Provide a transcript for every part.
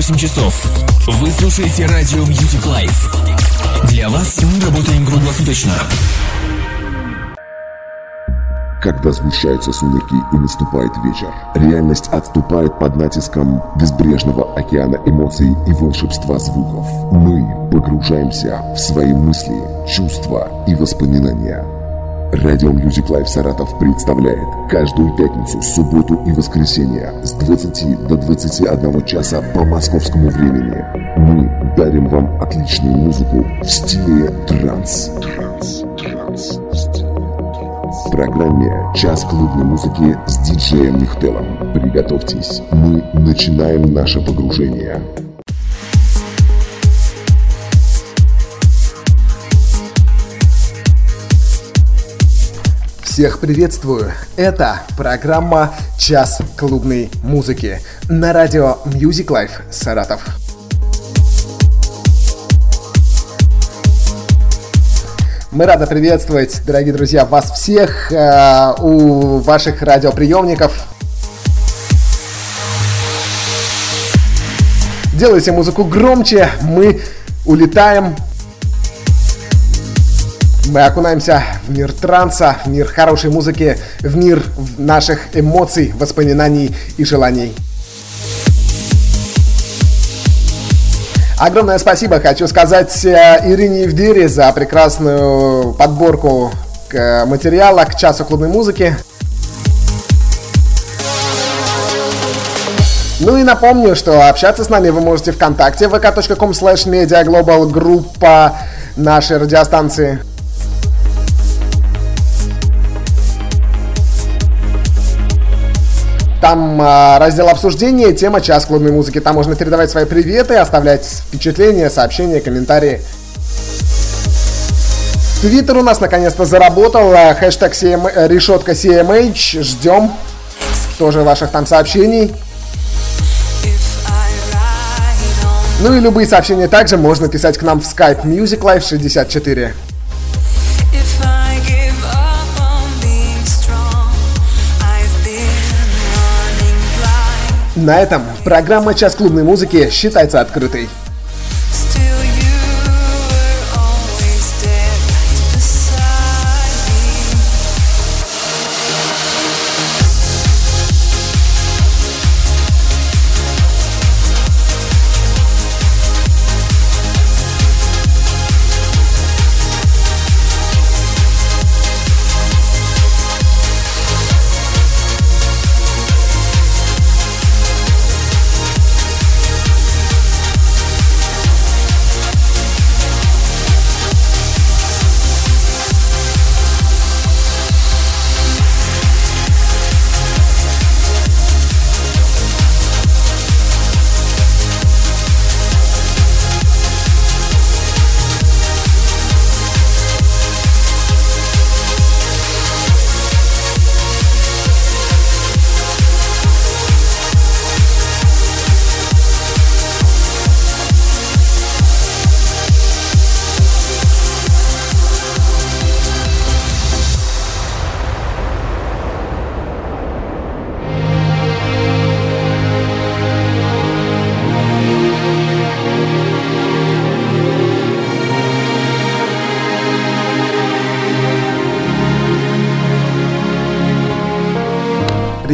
8 часов. Вы слушаете радио Music Life. Для вас мы работаем круглосуточно. Когда сгущаются сумерки и наступает вечер, реальность отступает под натиском безбрежного океана эмоций и волшебства звуков. Мы погружаемся в свои мысли, чувства и воспоминания – Радио Music Life Саратов представляет каждую пятницу, субботу и воскресенье с 20 до 21 часа по московскому времени. Мы дарим вам отличную музыку в стиле транс. Транс, транс, В программе «Час клубной музыки» с диджеем Нихтелом. Приготовьтесь, мы начинаем наше погружение. Всех приветствую! Это программа «Час клубной музыки» на радио Music Life Саратов. Мы рады приветствовать, дорогие друзья, вас всех э, у ваших радиоприемников. Делайте музыку громче, мы улетаем мы окунаемся в мир транса, в мир хорошей музыки, в мир наших эмоций, воспоминаний и желаний. Огромное спасибо хочу сказать э, Ирине Евдире за прекрасную подборку к материала к часу клубной музыки. Ну и напомню, что общаться с нами вы можете ВКонтакте, vk.com slash медиаглобал, группа нашей радиостанции. Там э, раздел обсуждения, тема час клубной музыки. Там можно передавать свои приветы, оставлять впечатления, сообщения, комментарии. Твиттер у нас наконец-то заработал. Хэштег CM, э, решетка CMH. Ждем тоже ваших там сообщений. Ну и любые сообщения также можно писать к нам в Skype Music Life 64. На этом программа «Час клубной музыки» считается открытой.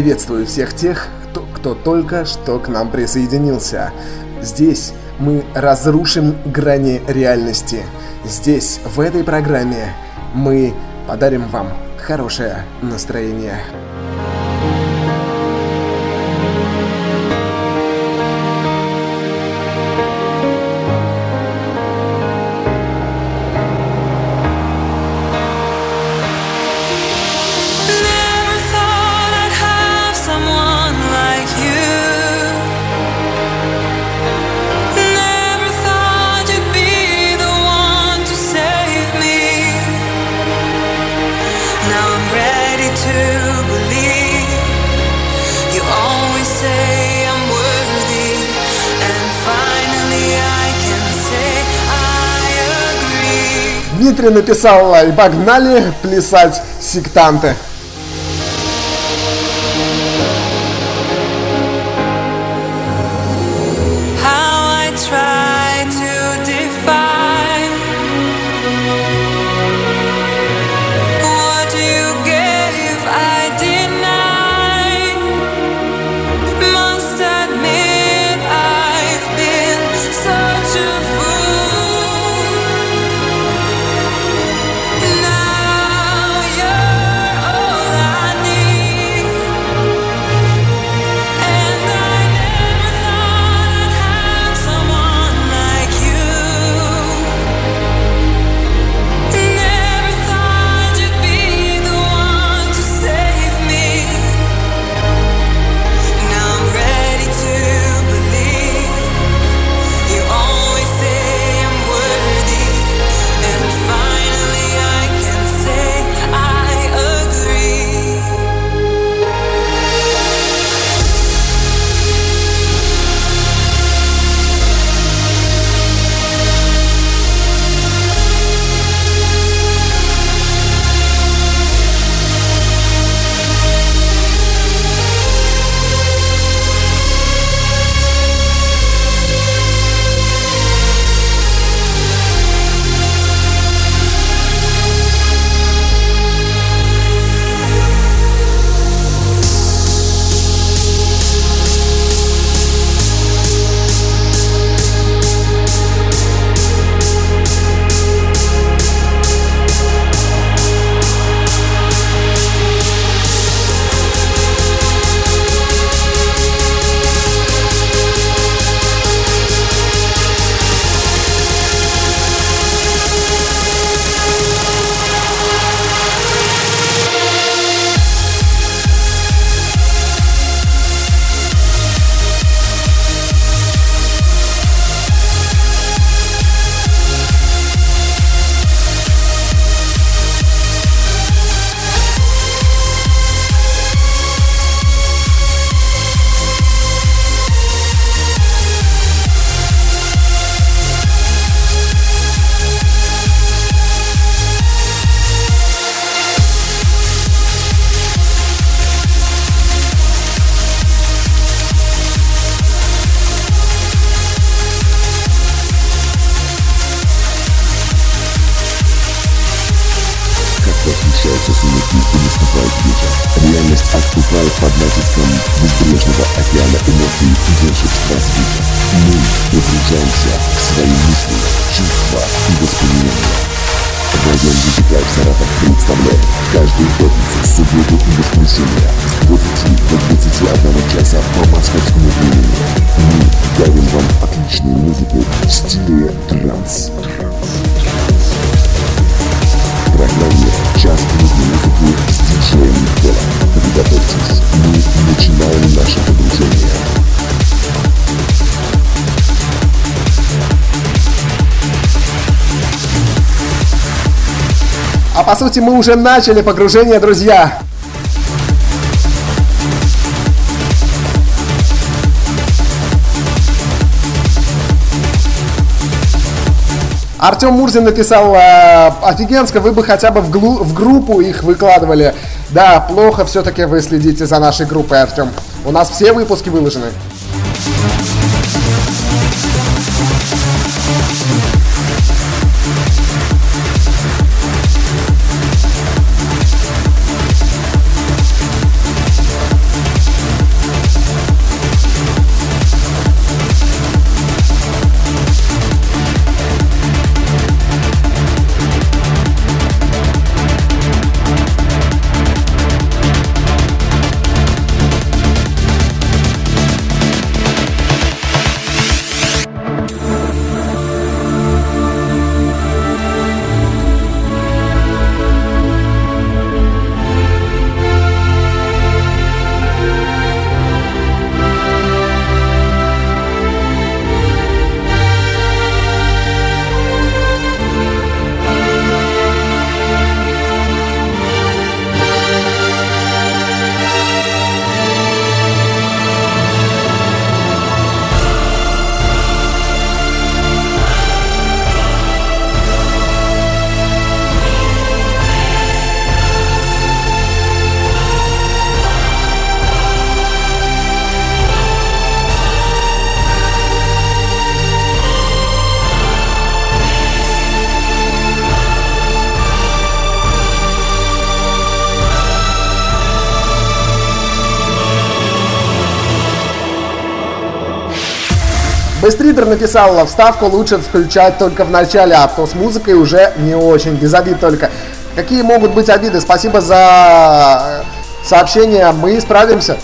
Приветствую всех тех, кто, только что к нам присоединился. Здесь мы разрушим грани реальности. Здесь, в этой программе, мы подарим вам хорошее настроение. Дмитрий написал и погнали плясать сектанты. Сути, мы уже начали погружение, друзья. Артем Мурзин написал, э, офигенско, вы бы хотя бы в, глу- в группу их выкладывали. Да, плохо все-таки вы следите за нашей группой, Артем. У нас все выпуски выложены. Бестридер написал, вставку лучше включать только в начале, а то с музыкой уже не очень, без обид только. Какие могут быть обиды? Спасибо за сообщение, мы справимся.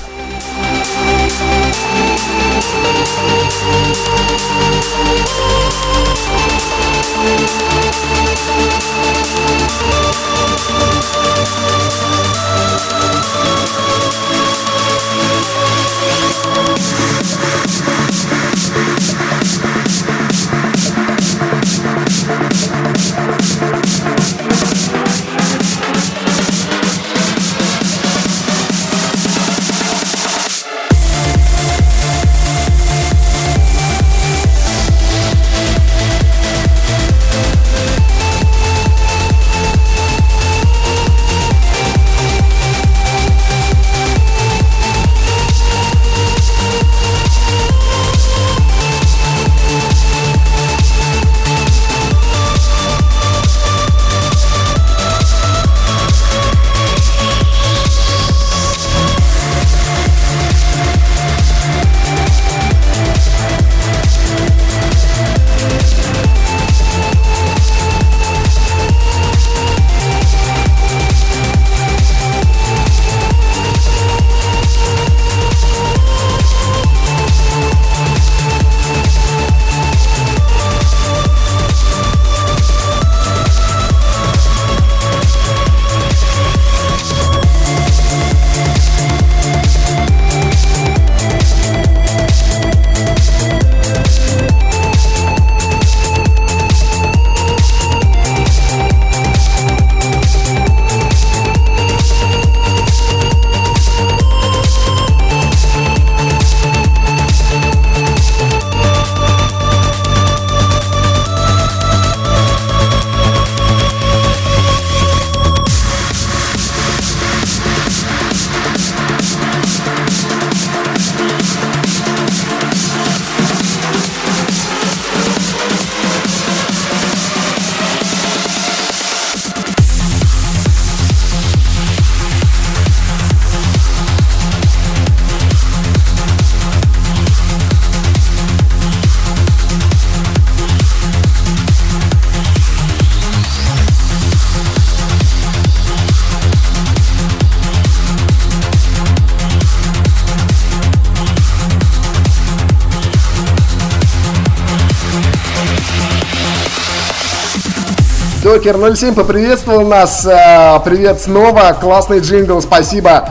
Докер 07 поприветствовал нас. Э, привет снова. Классный джингл, спасибо.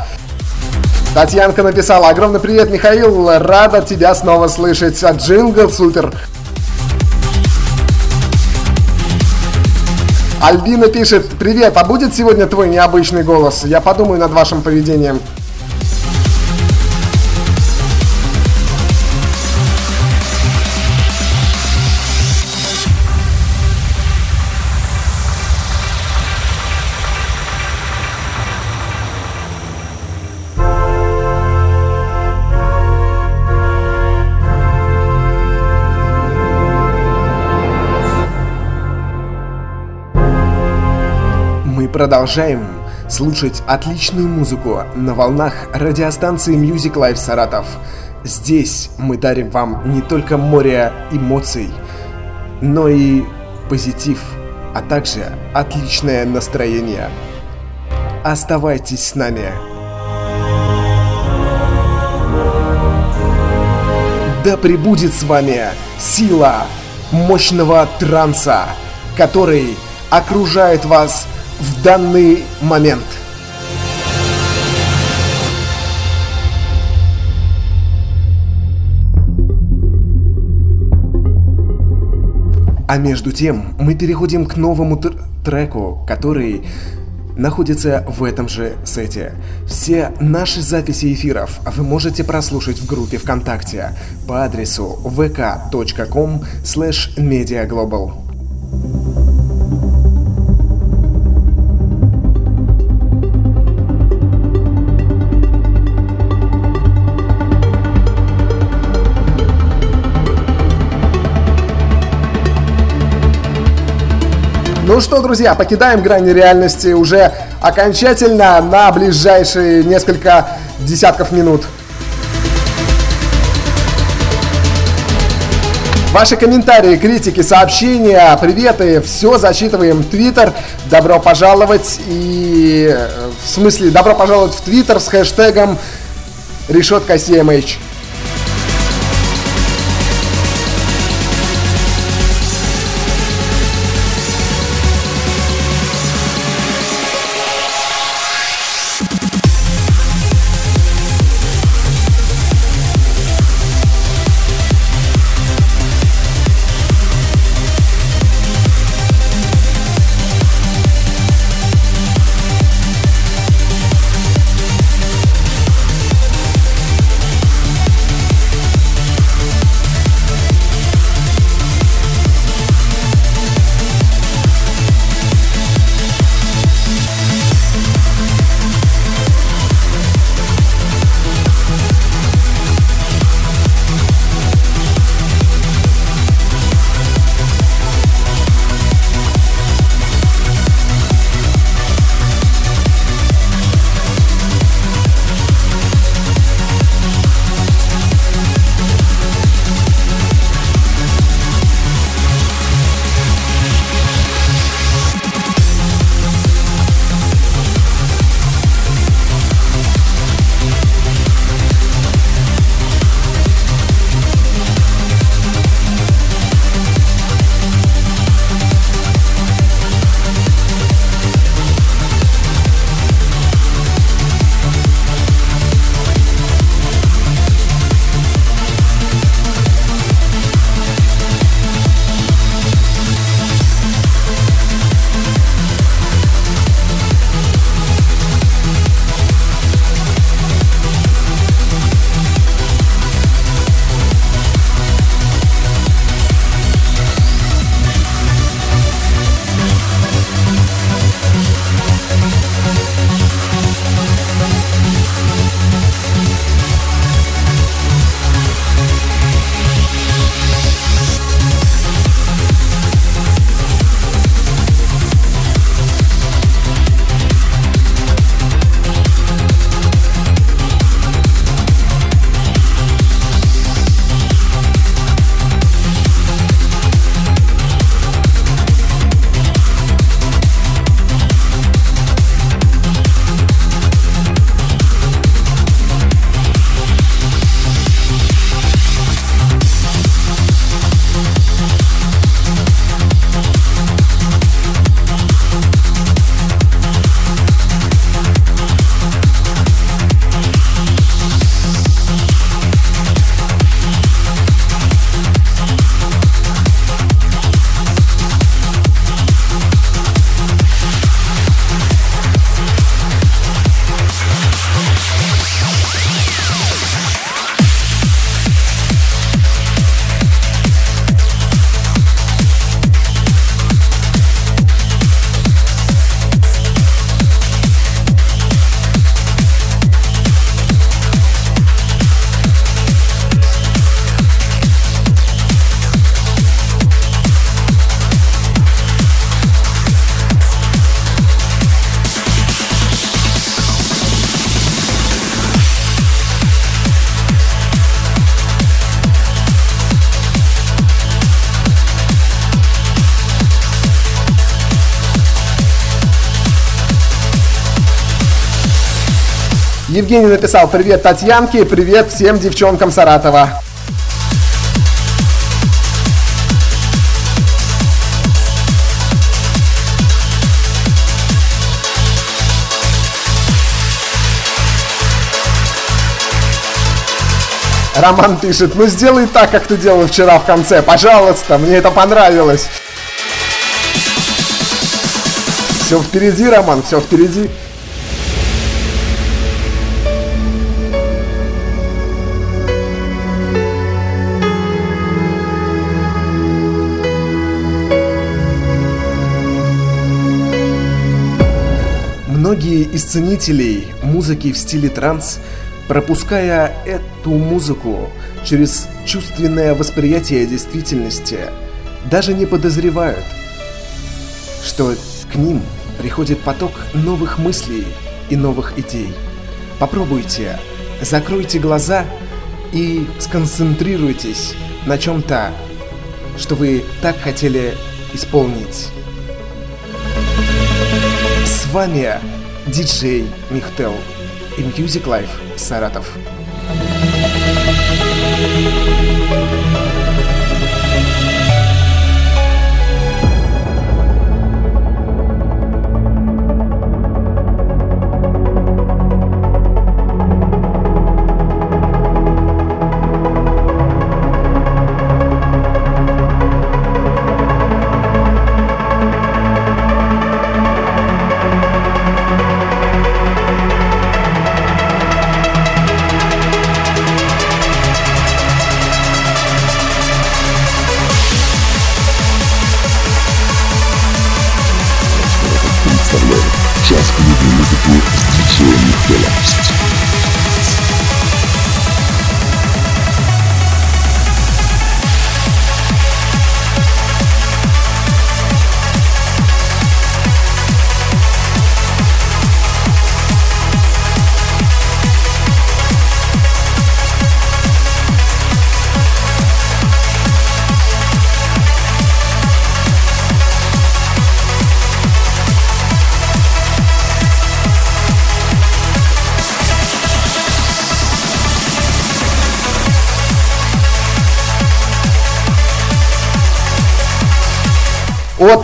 Татьянка написала. Огромный привет, Михаил. Рада тебя снова слышать. А джингл супер. Альбина пишет, привет, а будет сегодня твой необычный голос? Я подумаю над вашим поведением. Продолжаем слушать отличную музыку на волнах радиостанции Music Life Саратов. Здесь мы дарим вам не только море эмоций, но и позитив, а также отличное настроение. Оставайтесь с нами. Да пребудет с вами сила мощного транса, который окружает вас в данный момент. А между тем мы переходим к новому тр треку, который находится в этом же сете. Все наши записи эфиров вы можете прослушать в группе ВКонтакте по адресу vk.com slash mediaglobal. Ну что, друзья, покидаем грани реальности уже окончательно на ближайшие несколько десятков минут. Ваши комментарии, критики, сообщения, приветы, все зачитываем. Твиттер, добро пожаловать. И э, в смысле, добро пожаловать в Твиттер с хэштегом решетка CMH. Евгений написал «Привет Татьянке, привет всем девчонкам Саратова». Роман пишет, ну сделай так, как ты делал вчера в конце, пожалуйста, мне это понравилось. Все впереди, Роман, все впереди. Многие из ценителей музыки в стиле транс, пропуская эту музыку через чувственное восприятие действительности, даже не подозревают, что к ним приходит поток новых мыслей и новых идей. Попробуйте, закройте глаза и сконцентрируйтесь на чем-то что вы так хотели исполнить. С вами диджей Михтел и Music Life Саратов.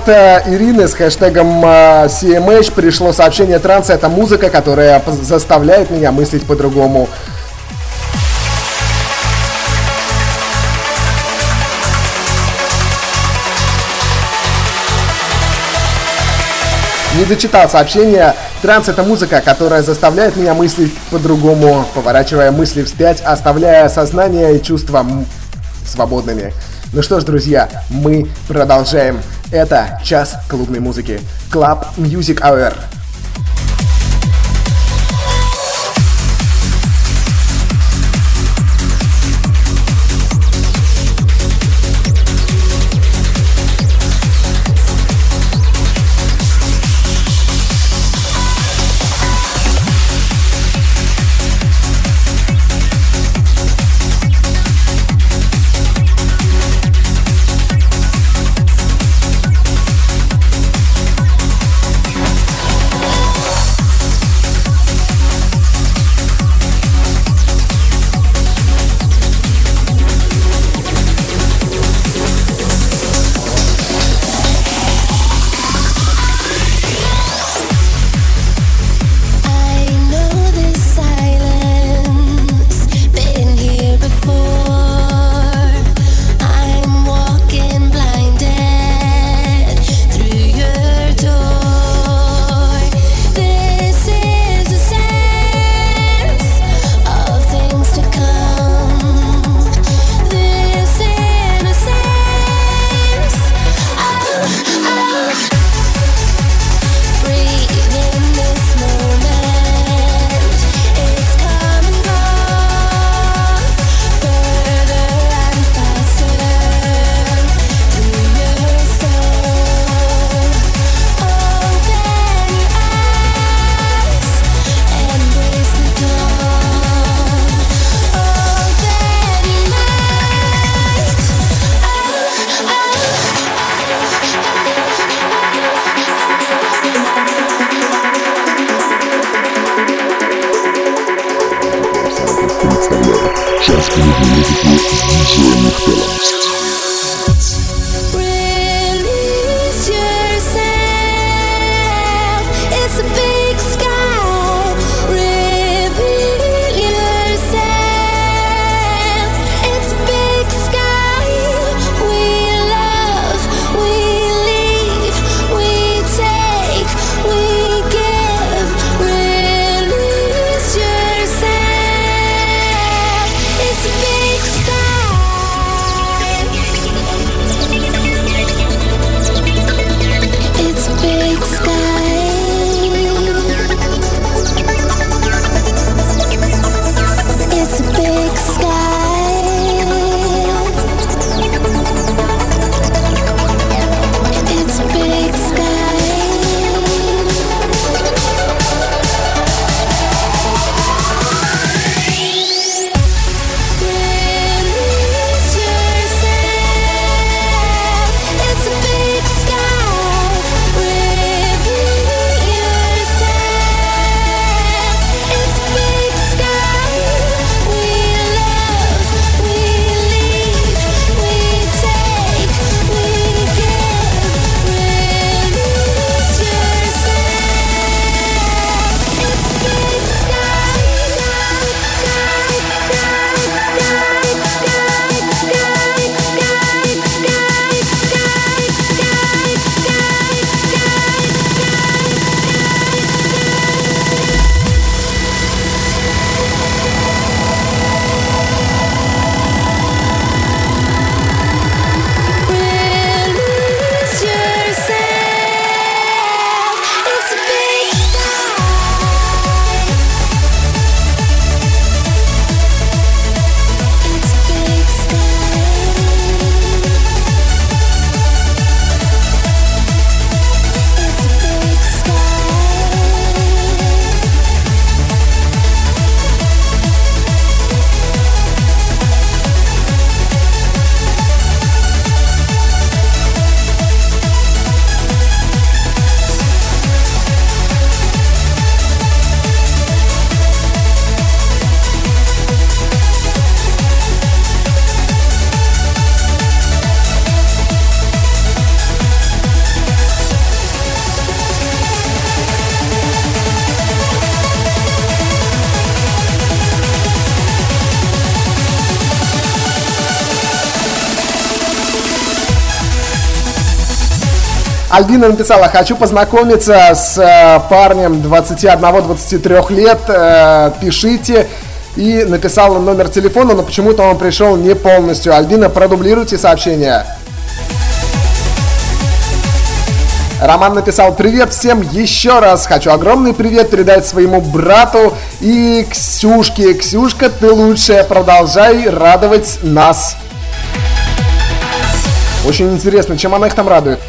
От Ирины с хэштегом э, CMH пришло сообщение «Транс — это музыка, которая заставляет меня мыслить по-другому». Не дочитал сообщение. Транс — это музыка, которая заставляет меня мыслить по-другому, поворачивая мысли вспять, оставляя сознание и чувства свободными. Ну что ж, друзья, мы продолжаем. Это час клубной музыки. Club Music Hour. Альбина написала, хочу познакомиться с э, парнем 21-23 лет, э, пишите. И написала номер телефона, но почему-то он пришел не полностью. Альбина, продублируйте сообщение. Роман написал «Привет всем еще раз! Хочу огромный привет передать своему брату и Ксюшке. Ксюшка, ты лучшая, продолжай радовать нас!» Очень интересно, чем она их там радует.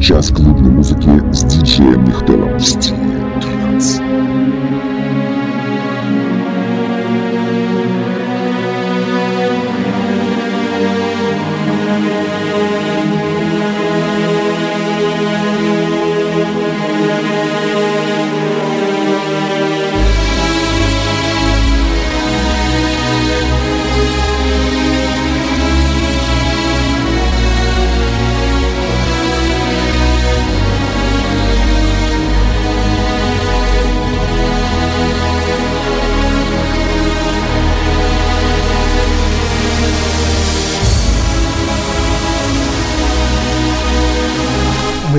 Час клубной музыки с диджеем Михтелом в стиле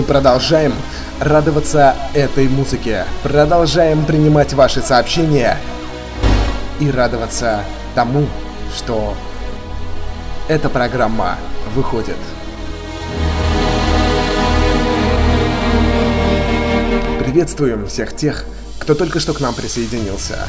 продолжаем радоваться этой музыке. Продолжаем принимать ваши сообщения и радоваться тому, что эта программа выходит. Приветствуем всех тех, кто только что к нам присоединился.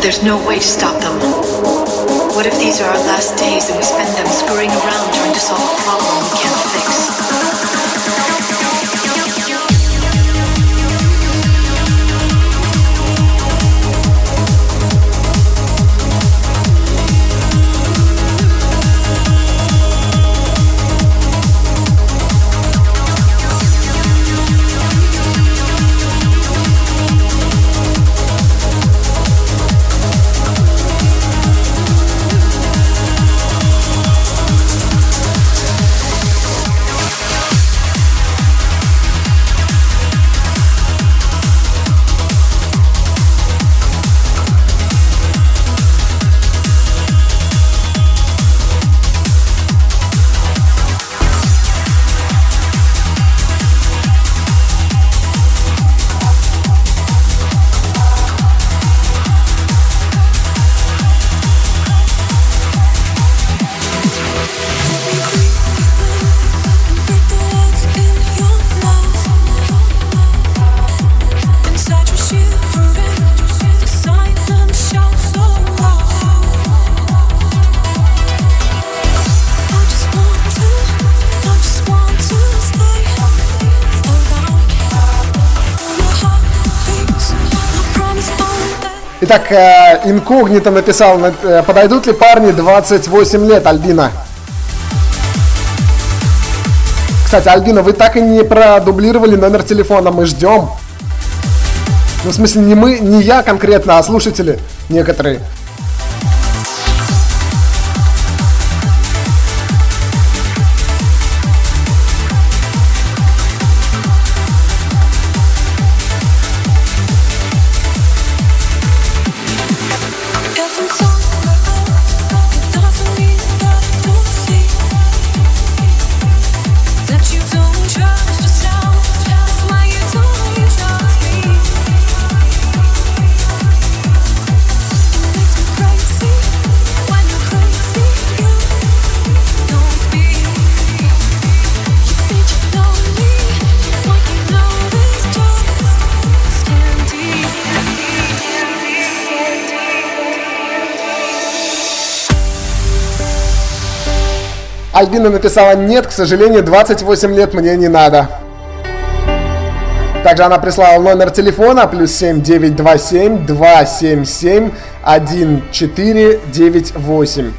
There's no way to stop Итак, э, инкогнито написал, э, подойдут ли парни 28 лет, Альбина? Кстати, Альбина, вы так и не продублировали номер телефона, мы ждем. Ну, в смысле, не мы, не я конкретно, а слушатели некоторые. Альбина написала «Нет, к сожалению, 28 лет мне не надо». Также она прислала номер телефона плюс 7 927 277 1498.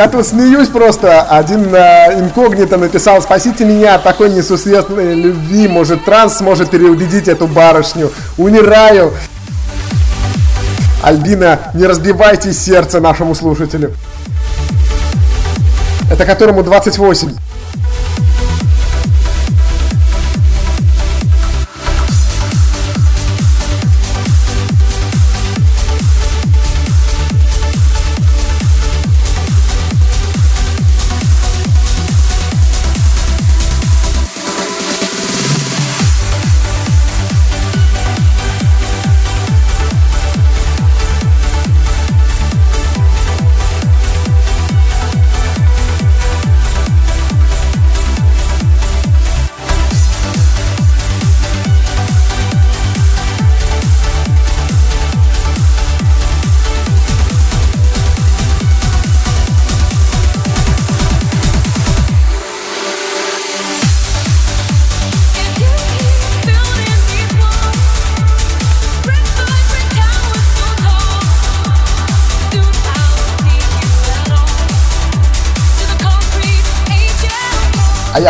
Я тут смеюсь просто. Один э, инкогнито написал, спасите меня от такой несусветной любви. Может, транс сможет переубедить эту барышню. Умираю. Альбина, не разбивайте сердце нашему слушателю. Это которому 28.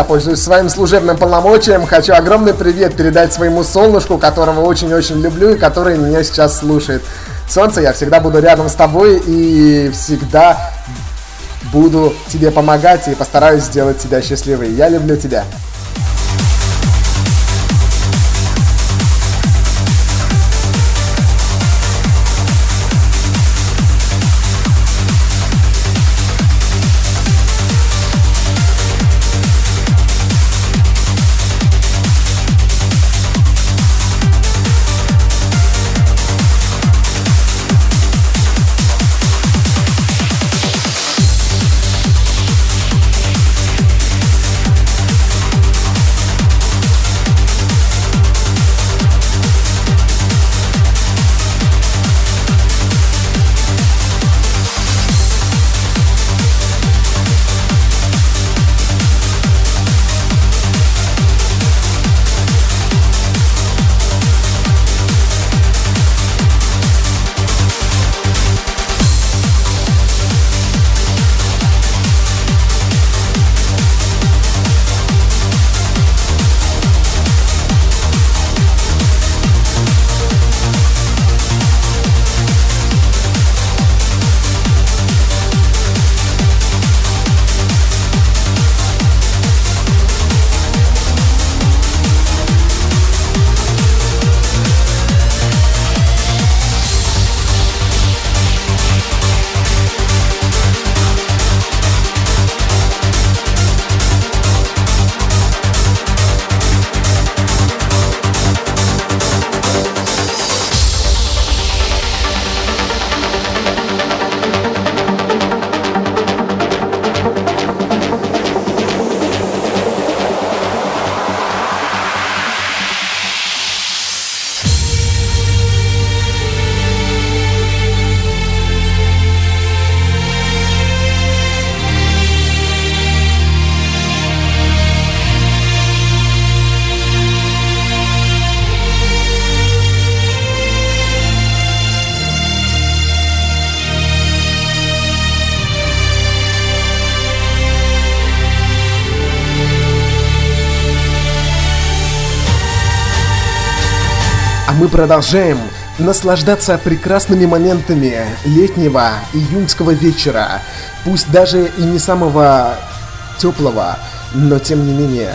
Я пользуюсь своим служебным полномочием. Хочу огромный привет передать своему солнышку, которого очень-очень люблю и который меня сейчас слушает. Солнце, я всегда буду рядом с тобой и всегда буду тебе помогать и постараюсь сделать тебя счастливой. Я люблю тебя. Мы продолжаем наслаждаться прекрасными моментами летнего июньского вечера. Пусть даже и не самого теплого, но тем не менее,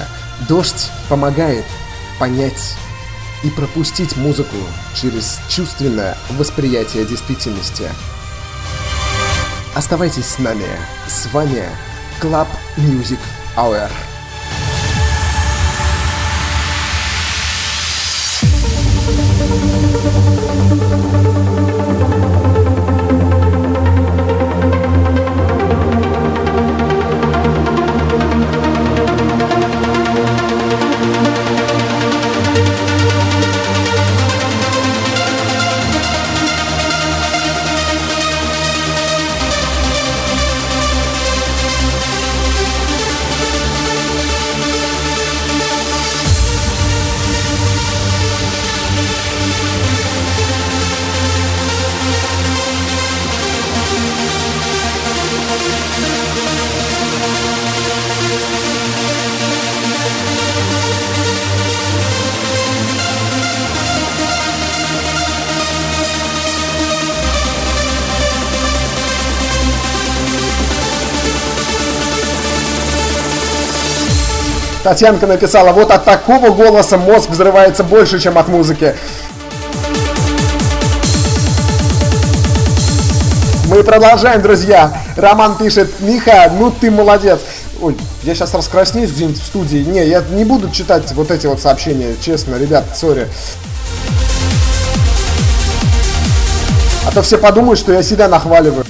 дождь помогает понять и пропустить музыку через чувственное восприятие действительности. Оставайтесь с нами. С вами Club Music Hour. Татьянка написала, вот от такого голоса мозг взрывается больше, чем от музыки. Мы продолжаем, друзья. Роман пишет, Миха, ну ты молодец. Ой, я сейчас раскраснеюсь где-нибудь в студии. Не, я не буду читать вот эти вот сообщения, честно, ребят, сори. А то все подумают, что я себя нахваливаю.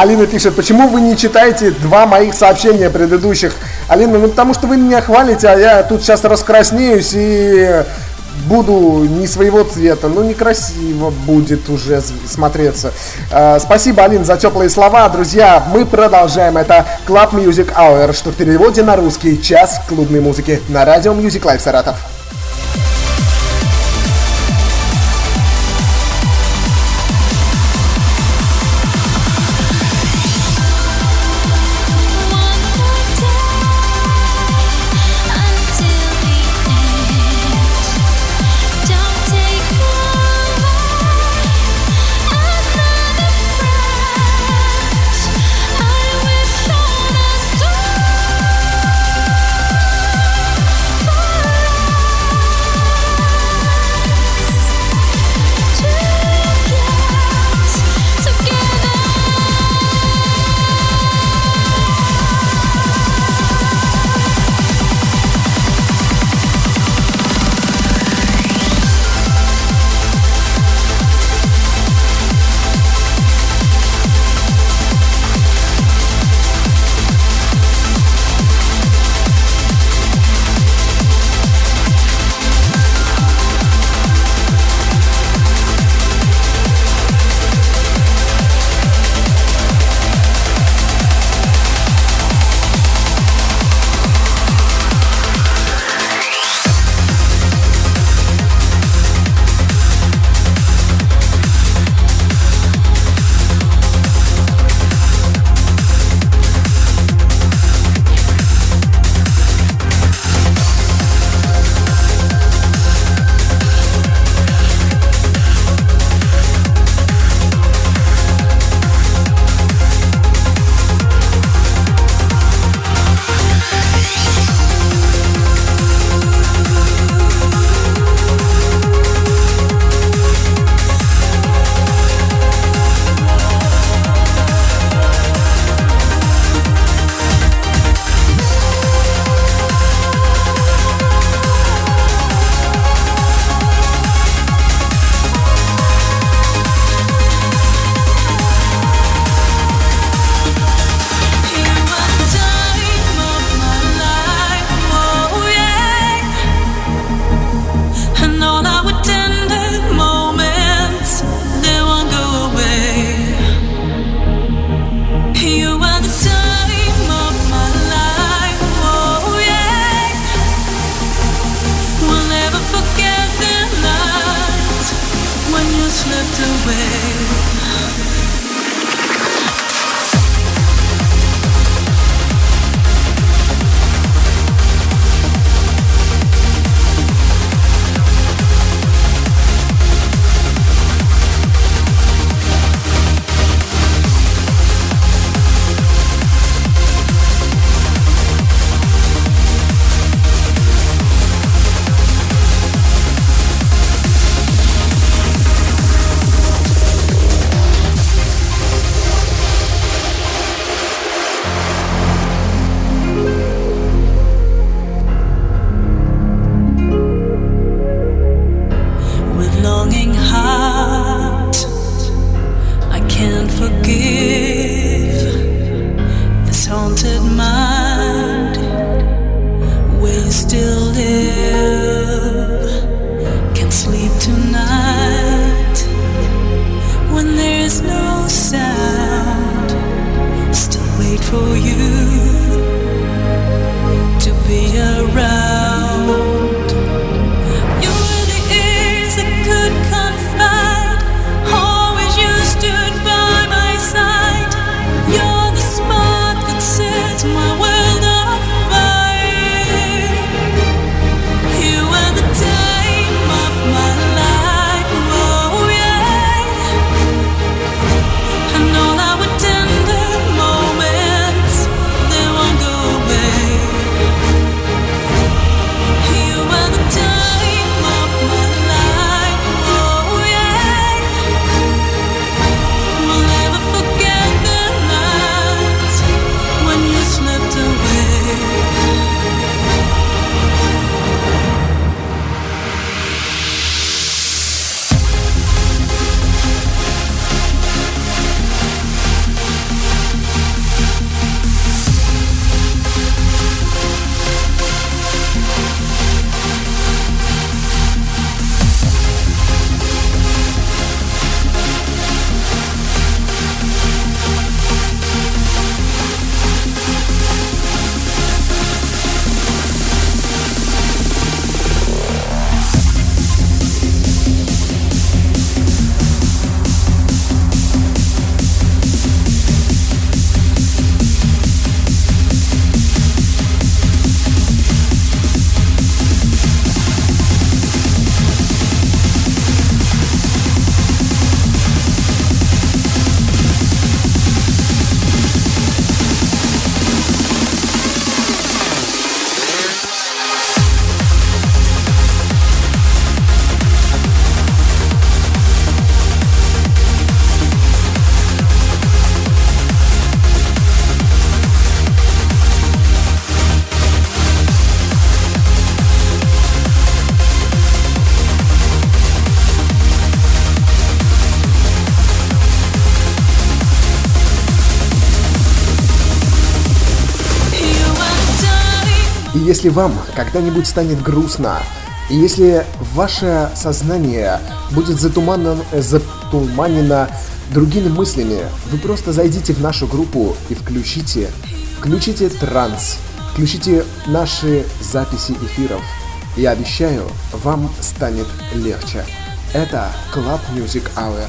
Алина пишет, почему вы не читаете два моих сообщения предыдущих? Алина, ну потому что вы меня хвалите, а я тут сейчас раскраснеюсь и буду не своего цвета, ну некрасиво будет уже смотреться. Э, спасибо, Алин, за теплые слова. Друзья, мы продолжаем. Это Club Music Hour, что в переводе на русский час клубной музыки на радио Music Live Саратов. Если вам когда-нибудь станет грустно, и если ваше сознание будет затуманено, э, затуманено другими мыслями, вы просто зайдите в нашу группу и включите, включите транс, включите наши записи эфиров. Я обещаю, вам станет легче. Это Club Music Hour.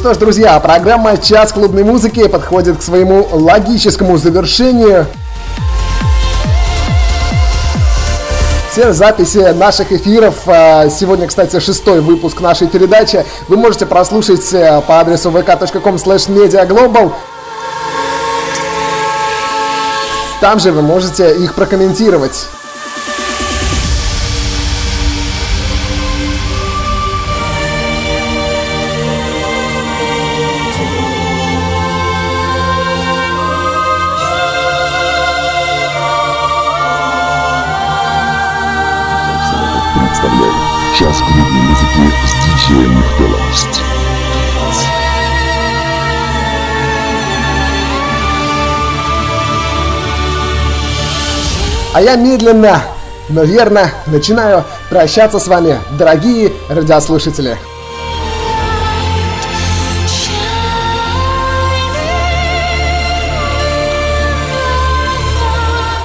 Что ж, друзья, программа «Час клубной музыки» подходит к своему логическому завершению. Все записи наших эфиров, а, сегодня, кстати, шестой выпуск нашей передачи, вы можете прослушать э, по адресу vk.com mediaglobal. Там же вы можете их прокомментировать. Час клубной музыки с диджеем Михтелом. А я медленно, но верно начинаю прощаться с вами, дорогие радиослушатели.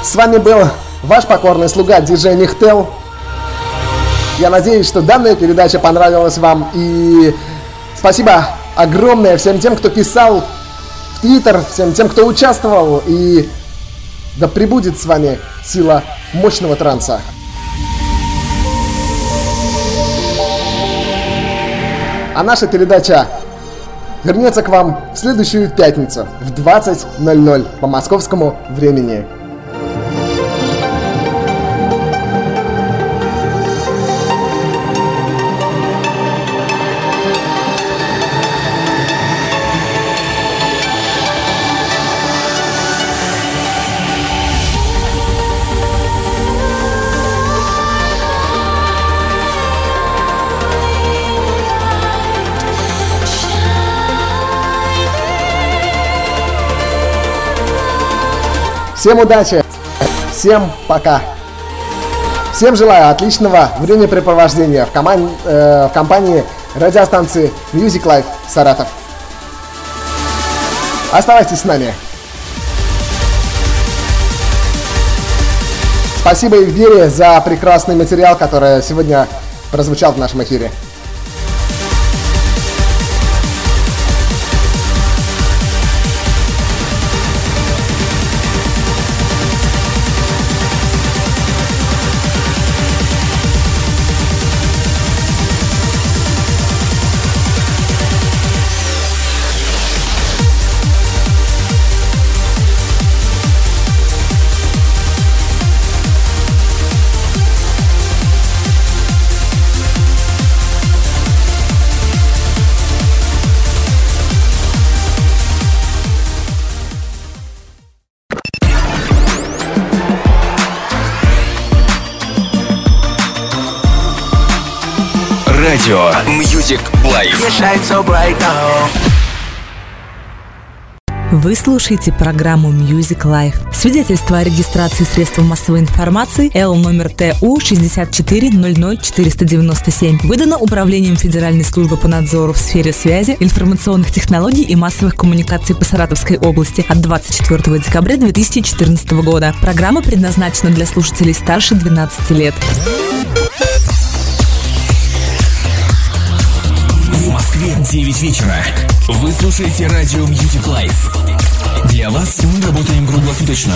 С вами был ваш покорный слуга диджей Нихтел. Я надеюсь, что данная передача понравилась вам. И спасибо огромное всем тем, кто писал в Твиттер, всем тем, кто участвовал. И да пребудет с вами сила мощного транса. А наша передача вернется к вам в следующую пятницу в 20.00 по московскому времени. Всем удачи, всем пока. Всем желаю отличного времяпрепровождения в, коман- э, в компании радиостанции Music Life Саратов. Оставайтесь с нами. Спасибо Евгерии за прекрасный материал, который сегодня прозвучал в нашем эфире. Shine so bright now. Вы слушаете программу Music Life. Свидетельство о регистрации средств массовой информации Л номер ТУ 6400497 выдано Управлением Федеральной службы по надзору в сфере связи, информационных технологий и массовых коммуникаций по Саратовской области от 24 декабря 2014 года. Программа предназначена для слушателей старше 12 лет. 9 вечера. Вы слушаете радио Music Life. Для вас мы работаем круглосуточно.